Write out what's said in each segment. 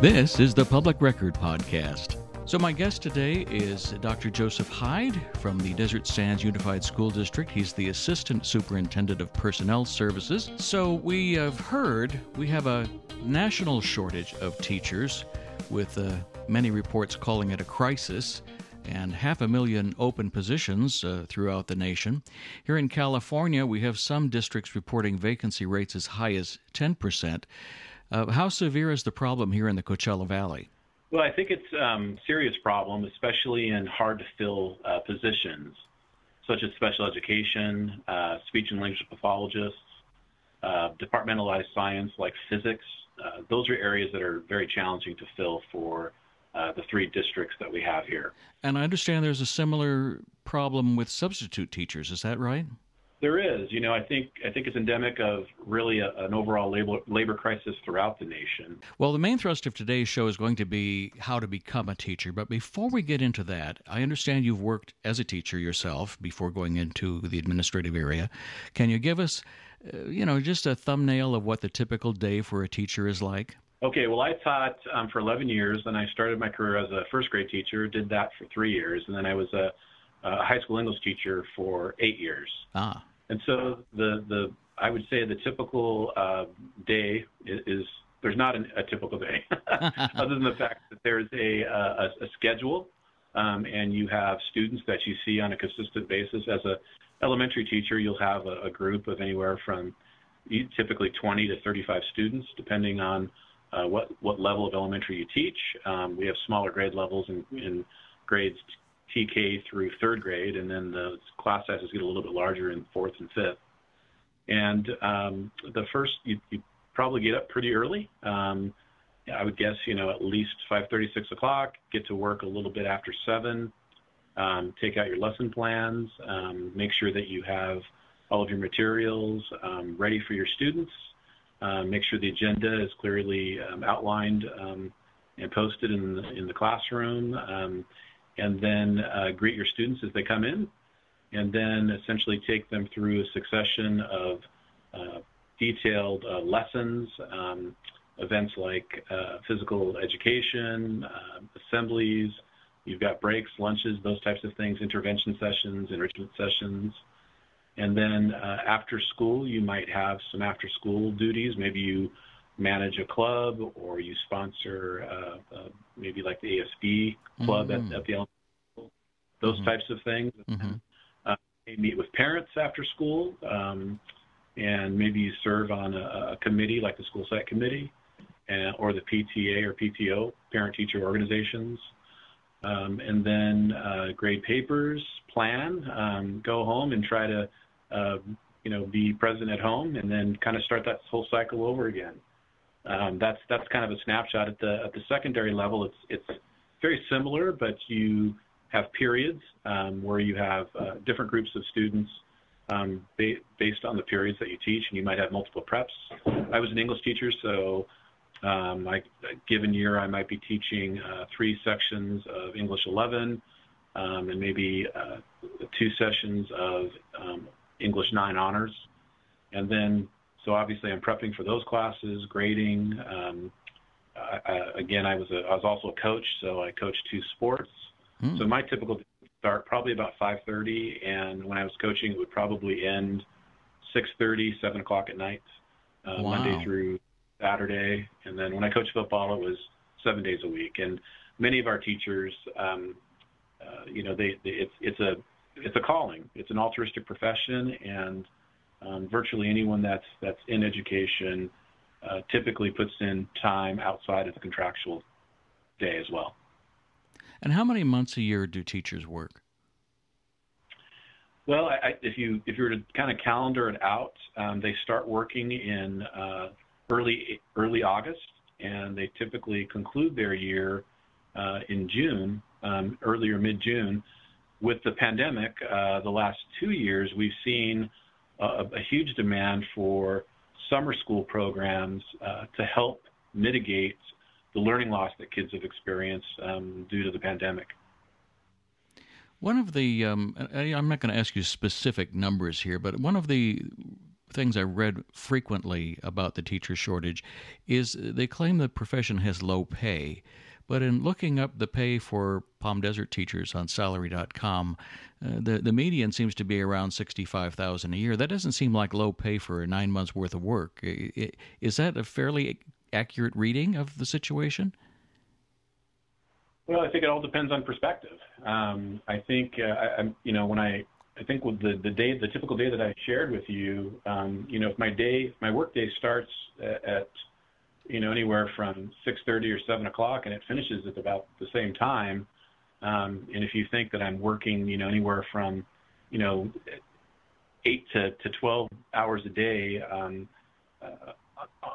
This is the Public Record Podcast. So, my guest today is Dr. Joseph Hyde from the Desert Sands Unified School District. He's the Assistant Superintendent of Personnel Services. So, we have heard we have a national shortage of teachers, with uh, many reports calling it a crisis and half a million open positions uh, throughout the nation. Here in California, we have some districts reporting vacancy rates as high as 10%. Uh, how severe is the problem here in the Coachella Valley? Well, I think it's a um, serious problem, especially in hard to fill uh, positions, such as special education, uh, speech and language pathologists, uh, departmentalized science like physics. Uh, those are areas that are very challenging to fill for uh, the three districts that we have here. And I understand there's a similar problem with substitute teachers. Is that right? There is. You know, I think I think it's endemic of really a, an overall labor labor crisis throughout the nation. Well, the main thrust of today's show is going to be how to become a teacher. But before we get into that, I understand you've worked as a teacher yourself before going into the administrative area. Can you give us, uh, you know, just a thumbnail of what the typical day for a teacher is like? Okay, well, I taught um, for 11 years, and I started my career as a first grade teacher. Did that for three years, and then I was a, a high school English teacher for eight years. Ah. And so the the I would say the typical uh, day is, is, there's not an, a typical day, other than the fact that there's a a, a schedule, um, and you have students that you see on a consistent basis. As a elementary teacher, you'll have a, a group of anywhere from typically 20 to 35 students, depending on uh, what what level of elementary you teach. Um, we have smaller grade levels in, in grades TK through third grade, and then the class sizes get a little bit larger in fourth and fifth. And um, the first, you, you, probably get up pretty early. Um, I would guess, you know, at least 5:30, 6 o'clock. Get to work a little bit after seven. Um, take out your lesson plans. Um, make sure that you have all of your materials um, ready for your students. Uh, make sure the agenda is clearly um, outlined and posted in the, in the classroom and then uh, greet your students as they come in, and then essentially take them through a succession of uh, detailed uh, lessons, um, events like uh, physical education, uh, assemblies. You've got breaks, lunches, those types of things, intervention sessions, enrichment sessions. And then uh, after school, you might have some after school duties. Maybe you manage a club or you sponsor uh, uh, maybe like the ASB club mm-hmm. at, at, the elementary school, those mm-hmm. types of things. Mm-hmm. Uh, meet with parents after school, um, and maybe you serve on a, a, committee like the school site committee and, or the PTA or PTO, parent teacher organizations. Um, and then uh, grade papers, plan, um, go home and try to, uh, you know, be present at home, and then kind of start that whole cycle over again. Um, that's that's kind of a snapshot at the at the secondary level. It's it's very similar, but you have periods um, where you have uh, different groups of students um, ba- based on the periods that you teach, and you might have multiple preps. I was an English teacher, so um, I, a given year I might be teaching uh, three sections of English 11, um, and maybe uh, two sessions of um, English 9 honors, and then so obviously, I'm prepping for those classes, grading. Um, I, I, again, I was a, I was also a coach, so I coached two sports. Mm. So my typical start probably about 5:30, and when I was coaching, it would probably end 6:30, 7 o'clock at night, uh, wow. Monday through Saturday. And then when I coached football, it was seven days a week. And many of our teachers, um, uh, you know, they, they it's it's a it's a calling. It's an altruistic profession, and um, virtually anyone that's that's in education uh, typically puts in time outside of the contractual day as well. And how many months a year do teachers work? Well, I, if you if you were to kind of calendar it out, um, they start working in uh, early early August, and they typically conclude their year uh, in June, um, early or mid June. With the pandemic, uh, the last two years, we've seen a, a huge demand for summer school programs uh, to help mitigate the learning loss that kids have experienced um, due to the pandemic. One of the, um, I'm not going to ask you specific numbers here, but one of the things I read frequently about the teacher shortage is they claim the profession has low pay. But in looking up the pay for Palm Desert teachers on salary.com, uh, the, the median seems to be around 65000 a year. That doesn't seem like low pay for nine months' worth of work. Is that a fairly accurate reading of the situation? Well, I think it all depends on perspective. Um, I think, uh, I, you know, when I, I think with the, the day, the typical day that I shared with you, um, you know, if my day, my work day starts at, at you know, anywhere from 6:30 or 7 o'clock, and it finishes at about the same time. Um, and if you think that I'm working, you know, anywhere from, you know, eight to, to 12 hours a day um, uh,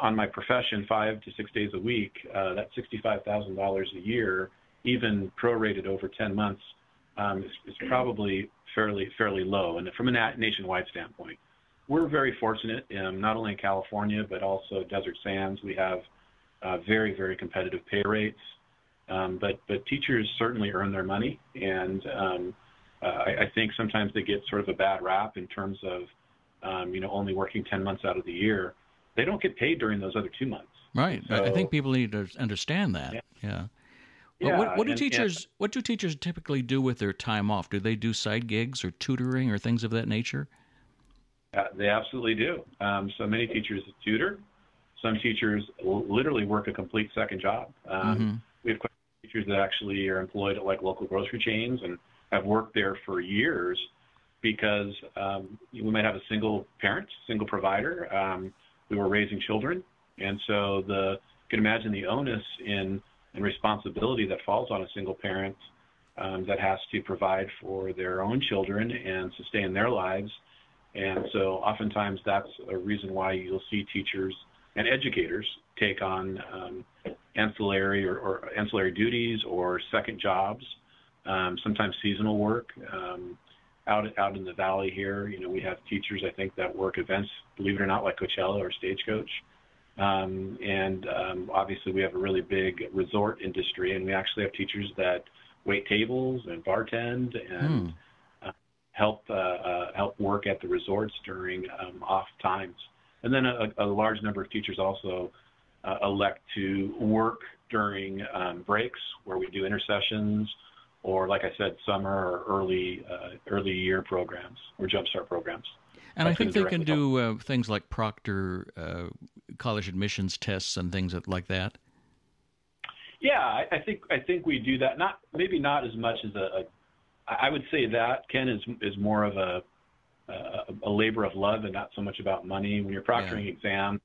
on my profession, five to six days a week, uh, that's $65,000 a year even prorated over 10 months, um, is, is probably fairly fairly low. And from a nationwide standpoint, we're very fortunate, um, not only in California but also Desert Sands. We have uh, very very competitive pay rates. Um, but but teachers certainly earn their money, and um, uh, I, I, think sometimes they get sort of a bad rap in terms of um, you know only working 10 months out of the year. They don't get paid during those other two months. Right. So, I think people need to understand that. yeah. yeah. Yeah, what, what, do and, teachers and, what do teachers typically do with their time off? Do they do side gigs or tutoring or things of that nature? Uh, they absolutely do. Um, so many teachers tutor. Some teachers literally work a complete second job. Um, mm-hmm. We have teachers that actually are employed at like local grocery chains and have worked there for years because um, we might have a single parent, single provider. Um, we were raising children, and so the you can imagine the onus in and responsibility that falls on a single parent um, that has to provide for their own children and sustain their lives. And so oftentimes that's a reason why you'll see teachers and educators take on um, ancillary or, or, ancillary duties or second jobs, um, sometimes seasonal work. Um, out out in the valley here, you know, we have teachers I think that work events, believe it or not, like Coachella or Stagecoach. Um, and um, obviously, we have a really big resort industry, and we actually have teachers that wait tables and bartend and hmm. Help uh, uh, help work at the resorts during um, off times. And then a, a, large number of teachers also uh, elect to work during um, breaks, where we do intersessions, or like I said, summer or early uh, early year programs or jumpstart programs. And I think they can do uh, things like proctor uh, college admissions tests and things like that. Yeah, I, I, think I think we do that. Not maybe not as much as a. I would say that Ken is is more of a, a, a labor of love and not so much about money. When you're proctoring yeah. exams,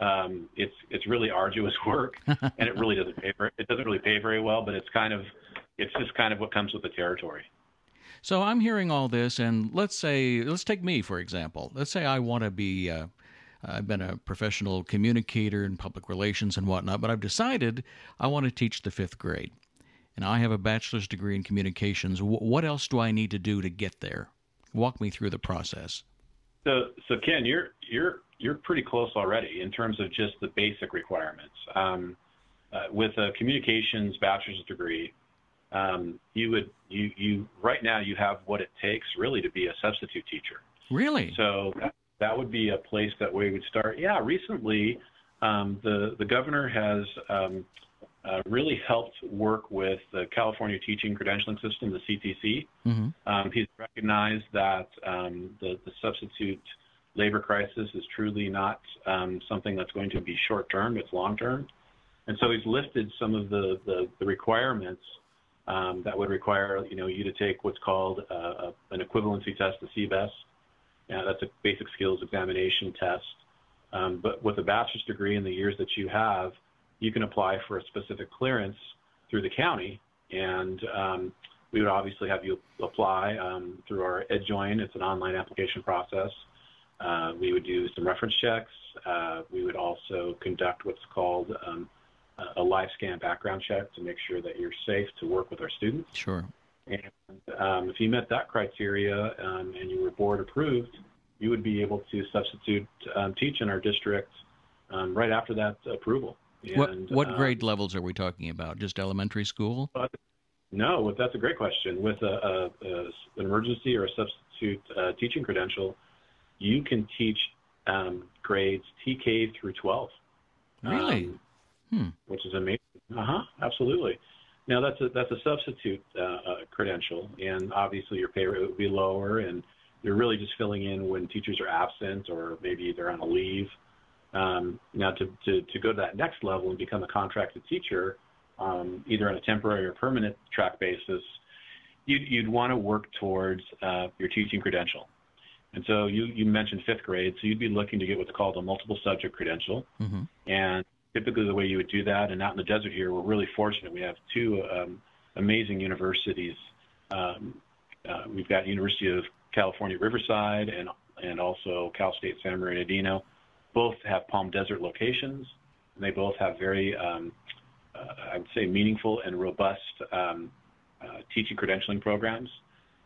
um, it's it's really arduous work, and it really doesn't pay. For, it doesn't really pay very well, but it's kind of it's just kind of what comes with the territory. So I'm hearing all this, and let's say, let's take me for example. Let's say I want to be, uh, I've been a professional communicator in public relations and whatnot, but I've decided I want to teach the fifth grade. And I have a bachelor's degree in communications. W- what else do I need to do to get there? Walk me through the process. So, so Ken, you're you're you're pretty close already in terms of just the basic requirements. Um, uh, with a communications bachelor's degree, um, you would you you right now you have what it takes really to be a substitute teacher. Really? So that, that would be a place that we would start. Yeah, recently um, the the governor has um, uh, really helped work with the California Teaching Credentialing System, the CTC. Mm-hmm. Um, he's recognized that um, the the substitute labor crisis is truly not um, something that's going to be short term; it's long term. And so he's lifted some of the, the, the requirements um, that would require you know you to take what's called uh, a, an equivalency test, the CBEST. Yeah, that's a basic skills examination test. Um, but with a bachelor's degree in the years that you have, you can apply for a specific clearance through the county, and um, we would obviously have you apply um, through our EdJoin. It's an online application process. Uh, we would do some reference checks. Uh, we would also conduct what's called um, a LiveScan background check to make sure that you're safe to work with our students. Sure. And um, if you met that criteria um, and you were board approved, you would be able to substitute um, teach in our district um, right after that approval. And, what, what um, grade levels are we talking about? Just elementary school? no, that's a great question. With a, a, a, an emergency or a substitute uh, teaching credential, you can teach um, grades TK through 12. Really? Um, hmm. Which is amazing. Uh huh. Absolutely. Now that's a that's a substitute uh, uh, credential, and obviously your pay rate would be lower, and you're really just filling in when teachers are absent or maybe they're on a leave. Um, now to, to to go to that next level and become a contracted teacher, um, either on a temporary or permanent track basis, you'd, you'd want to work towards uh, your teaching credential. And so you, you mentioned fifth grade, so you'd be looking to get what's called a multiple subject credential. Mm-hmm. And typically the way you would do that, and out in the desert here, we're really fortunate. We have two um, amazing universities. Um, uh, we've got University of California Riverside and and also Cal State San Bernardino. Both have Palm Desert locations, and they both have very, um, uh, I would say, meaningful and robust um, uh, teaching credentialing programs.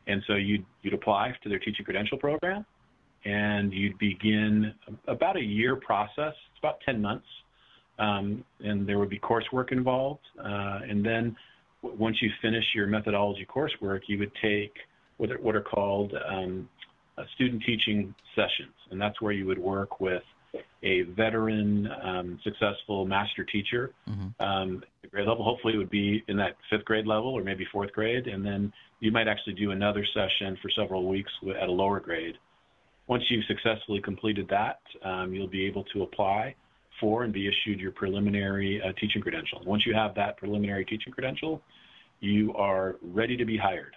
And so you'd, you'd apply to their teaching credential program, and you'd begin about a year process. It's about 10 months, um, and there would be coursework involved. Uh, and then once you finish your methodology coursework, you would take what are, what are called um, uh, student teaching sessions, and that's where you would work with a veteran, um, successful master teacher. Mm-hmm. Um, grade level, hopefully, it would be in that fifth grade level or maybe fourth grade, and then you might actually do another session for several weeks at a lower grade. Once you've successfully completed that, um, you'll be able to apply for and be issued your preliminary uh, teaching credential. Once you have that preliminary teaching credential, you are ready to be hired.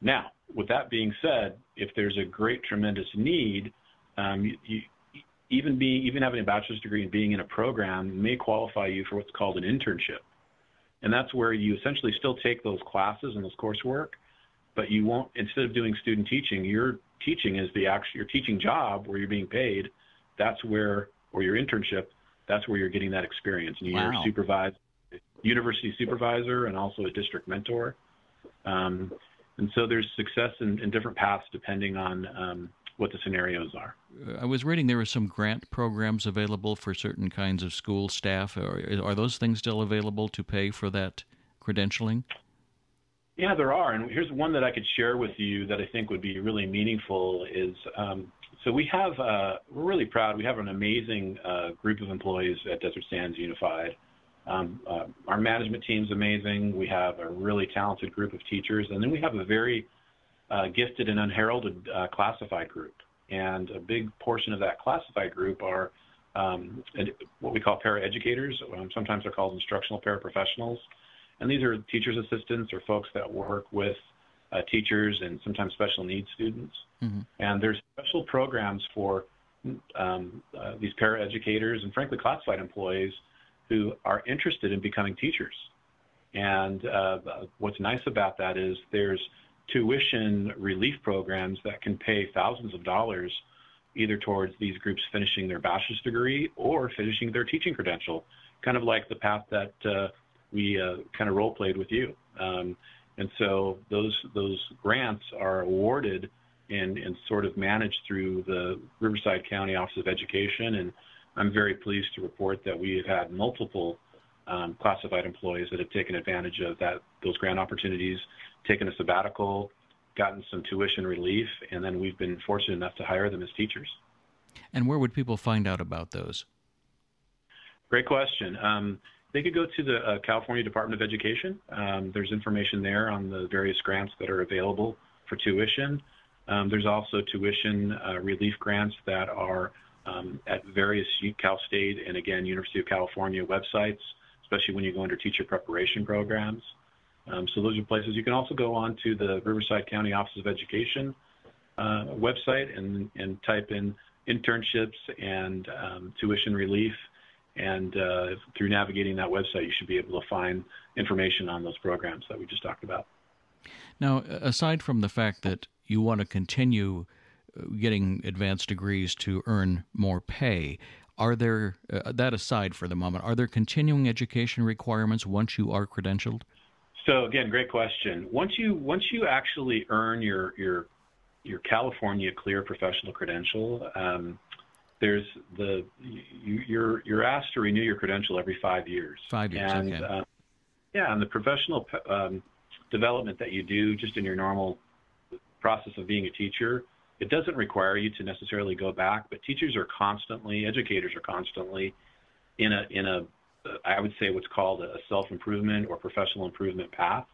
Now, with that being said, if there's a great, tremendous need, um, you, you, even being even having a bachelor's degree and being in a program may qualify you for what's called an internship. And that's where you essentially still take those classes and those coursework, but you won't instead of doing student teaching, your teaching is the actual your teaching job where you're being paid. That's where or your internship, that's where you're getting that experience. And you're wow. supervised university supervisor and also a district mentor. Um, and so there's success in, in different paths depending on um, what the scenarios are. I was reading there were some grant programs available for certain kinds of school staff. Are, are those things still available to pay for that credentialing? Yeah, there are. And here's one that I could share with you that I think would be really meaningful is um, so we have, uh, we're really proud. We have an amazing uh, group of employees at Desert Sands Unified. Um, uh, our management team's amazing. We have a really talented group of teachers, and then we have a very uh, gifted and unheralded uh, classified group. And a big portion of that classified group are um, what we call paraeducators. Um, sometimes they're called instructional paraprofessionals. And these are teachers' assistants or folks that work with uh, teachers and sometimes special needs students. Mm-hmm. And there's special programs for um, uh, these paraeducators and frankly classified employees who are interested in becoming teachers. And uh, what's nice about that is there's tuition relief programs that can pay thousands of dollars either towards these groups finishing their bachelor's degree or finishing their teaching credential, kind of like the path that uh, we uh, kind of role played with you. Um, and so those those grants are awarded and, and sort of managed through the Riverside County Office of Education. And I'm very pleased to report that we have had multiple um, classified employees that have taken advantage of that those grant opportunities taken a sabbatical, gotten some tuition relief, and then we've been fortunate enough to hire them as teachers. And where would people find out about those? Great question. Um, they could go to the uh, California Department of Education. Um, there's information there on the various grants that are available for tuition. Um, there's also tuition uh, relief grants that are um, at various Cal State and again University of California websites, especially when you go under teacher preparation programs. Um, so those are places. You can also go on to the Riverside County Office of Education uh, website and, and type in internships and um, tuition relief. And uh, through navigating that website, you should be able to find information on those programs that we just talked about. Now, aside from the fact that you want to continue uh, getting advanced degrees to earn more pay, are there, uh, that aside for the moment, are there continuing education requirements once you are credentialed? So again, great question. Once you once you actually earn your your your California Clear professional credential, um, there's the you, you're you're asked to renew your credential every five years. Five years, and, okay. Uh, yeah, and the professional um, development that you do just in your normal process of being a teacher it doesn't require you to necessarily go back, but teachers are constantly, educators are constantly in a in a I would say what's called a self-improvement or professional improvement path.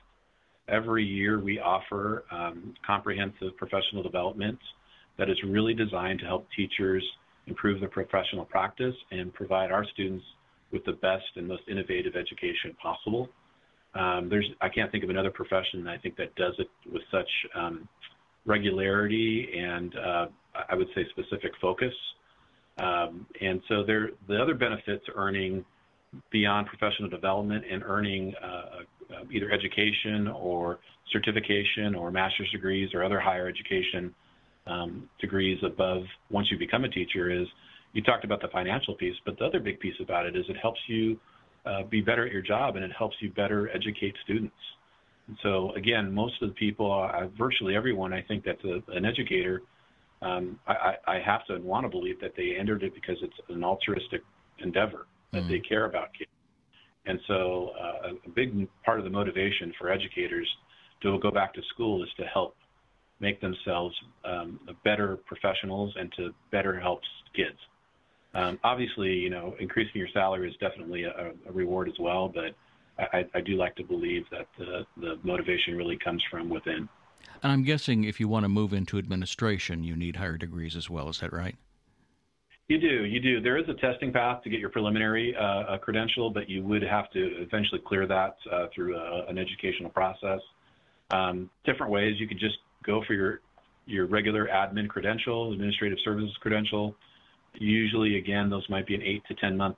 Every year we offer um, comprehensive professional development that is really designed to help teachers improve their professional practice and provide our students with the best and most innovative education possible. Um, there's, I can't think of another profession I think that does it with such um, regularity and uh, I would say specific focus. Um, and so there, the other benefit to earning beyond professional development and earning uh, uh, either education or certification or master's degrees or other higher education um, degrees above once you become a teacher is you talked about the financial piece, but the other big piece about it is it helps you uh, be better at your job and it helps you better educate students. And so again, most of the people, uh, virtually everyone, I think that's a, an educator. Um, I, I, have to and want to believe that they entered it because it's an altruistic endeavor that mm. they care about kids. And so uh, a big part of the motivation for educators to go back to school is to help make themselves um, better professionals and to better help kids. Um, obviously, you know, increasing your salary is definitely a, a reward as well, but I, I, do like to believe that the, the motivation really comes from within. And I'm guessing if you want to move into administration, you need higher degrees as well. Is that right? You do. You do. There is a testing path to get your preliminary uh, credential, but you would have to eventually clear that uh, through a, an educational process. Um, different ways. You could just go for your your regular admin credential, administrative services credential. Usually, again, those might be an eight to 10 month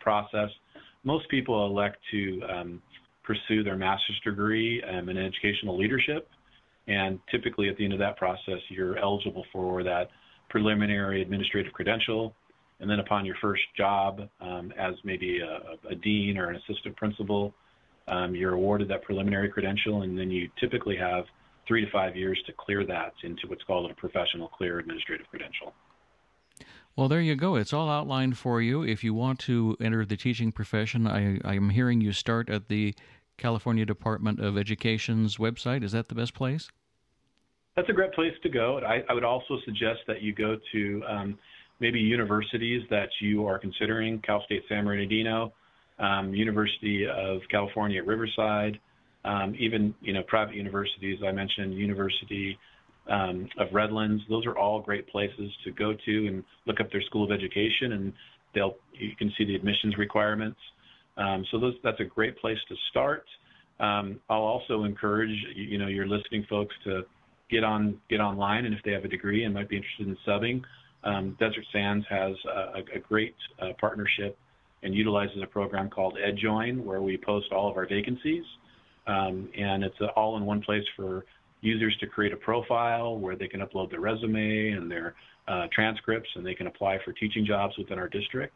process. Most people elect to um, pursue their master's degree um, in educational leadership. And typically, at the end of that process, you're eligible for that preliminary administrative credential. And then, upon your first job um, as maybe a, a, dean or an assistant principal, um, you're awarded that preliminary credential. And then you typically have three to five years to clear that into what's called a professional clear administrative credential. Well, there you go. It's all outlined for you. If you want to enter the teaching profession, I, I am hearing you start at the California Department of Education's website. Is that the best place? That's a great place to go. I, I would also suggest that you go to um, maybe universities that you are considering Cal State San Bernardino, um, University of California at Riverside, um, even you know private universities. I mentioned University um, of Redlands. Those are all great places to go to and look up their school of education, and they'll you can see the admissions requirements. Um, so those, that's a great place to start. Um, I'll also encourage you know your listening folks to get on get online, and if they have a degree and might be interested in subbing, um, Desert Sands has a, a great uh, partnership and utilizes a program called EdJoin, where we post all of our vacancies, um, and it's all in one place for users to create a profile where they can upload their resume and their uh, transcripts and they can apply for teaching jobs within our district.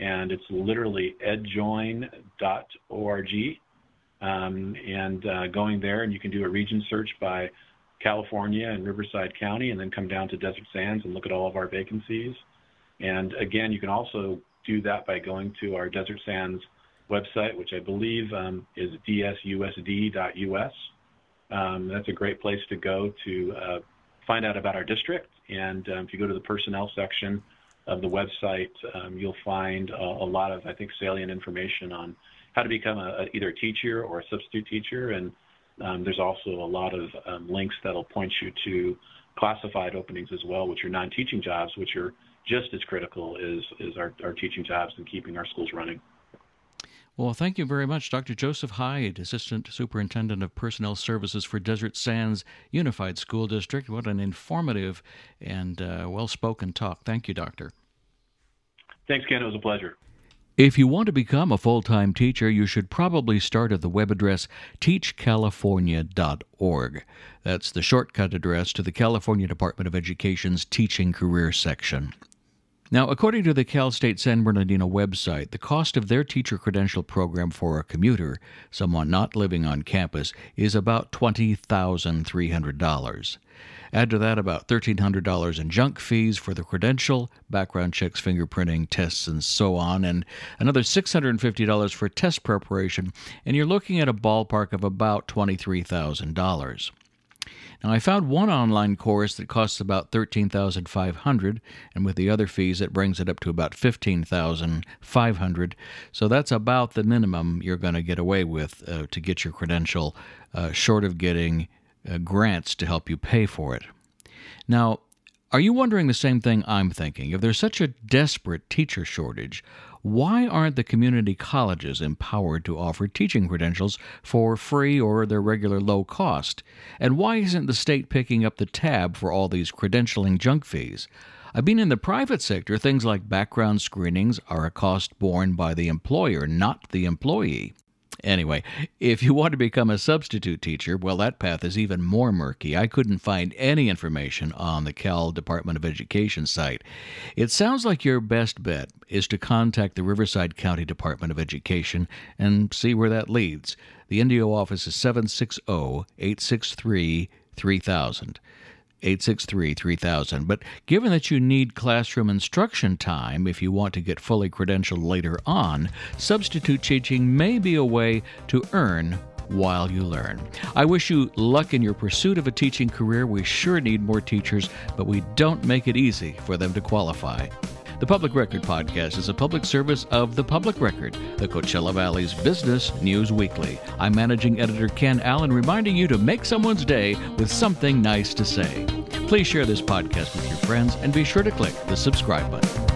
And it's literally edjoin.org. Um, and uh, going there, and you can do a region search by California and Riverside County, and then come down to Desert Sands and look at all of our vacancies. And again, you can also do that by going to our Desert Sands website, which I believe um, is dsusd.us. Um, that's a great place to go to uh, find out about our district. And um, if you go to the personnel section of the website, um, you'll find a, a, lot of, I think, salient information on how to become a, a, either a teacher or a substitute teacher. And um, there's also a lot of um, links that'll point you to classified openings as well, which are non-teaching jobs, which are just as critical as, as our, our teaching jobs and keeping our schools running. Well, thank you very much, Dr. Joseph Hyde, Assistant Superintendent of Personnel Services for Desert Sands Unified School District. What an informative and uh, well spoken talk. Thank you, Doctor. Thanks, Ken. It was a pleasure. If you want to become a full time teacher, you should probably start at the web address teachcalifornia.org. That's the shortcut address to the California Department of Education's Teaching Career section. Now, according to the Cal State San Bernardino website, the cost of their teacher credential program for a commuter, someone not living on campus, is about $20,300. Add to that about $1,300 in junk fees for the credential, background checks, fingerprinting, tests, and so on, and another $650 for test preparation, and you're looking at a ballpark of about $23,000. Now, I found one online course that costs about thirteen thousand five hundred, and with the other fees, it brings it up to about fifteen thousand five hundred. So that's about the minimum you're going to get away with uh, to get your credential, uh, short of getting uh, grants to help you pay for it. Now, are you wondering the same thing I'm thinking? If there's such a desperate teacher shortage, why aren't the community colleges empowered to offer teaching credentials for free or their regular low cost? And why isn't the state picking up the tab for all these credentialing junk fees? I mean, in the private sector, things like background screenings are a cost borne by the employer, not the employee. Anyway, if you want to become a substitute teacher, well, that path is even more murky. I couldn't find any information on the Cal Department of Education site. It sounds like your best bet is to contact the Riverside County Department of Education and see where that leads. The Indio office is 760 863 3000. 863 3000. But given that you need classroom instruction time if you want to get fully credentialed later on, substitute teaching may be a way to earn while you learn. I wish you luck in your pursuit of a teaching career. We sure need more teachers, but we don't make it easy for them to qualify. The Public Record Podcast is a public service of The Public Record, the Coachella Valley's business news weekly. I'm managing editor Ken Alan, reminding you to make someone's day with something nice to say. Please share this podcast with your friends and be sure to click the subscribe button.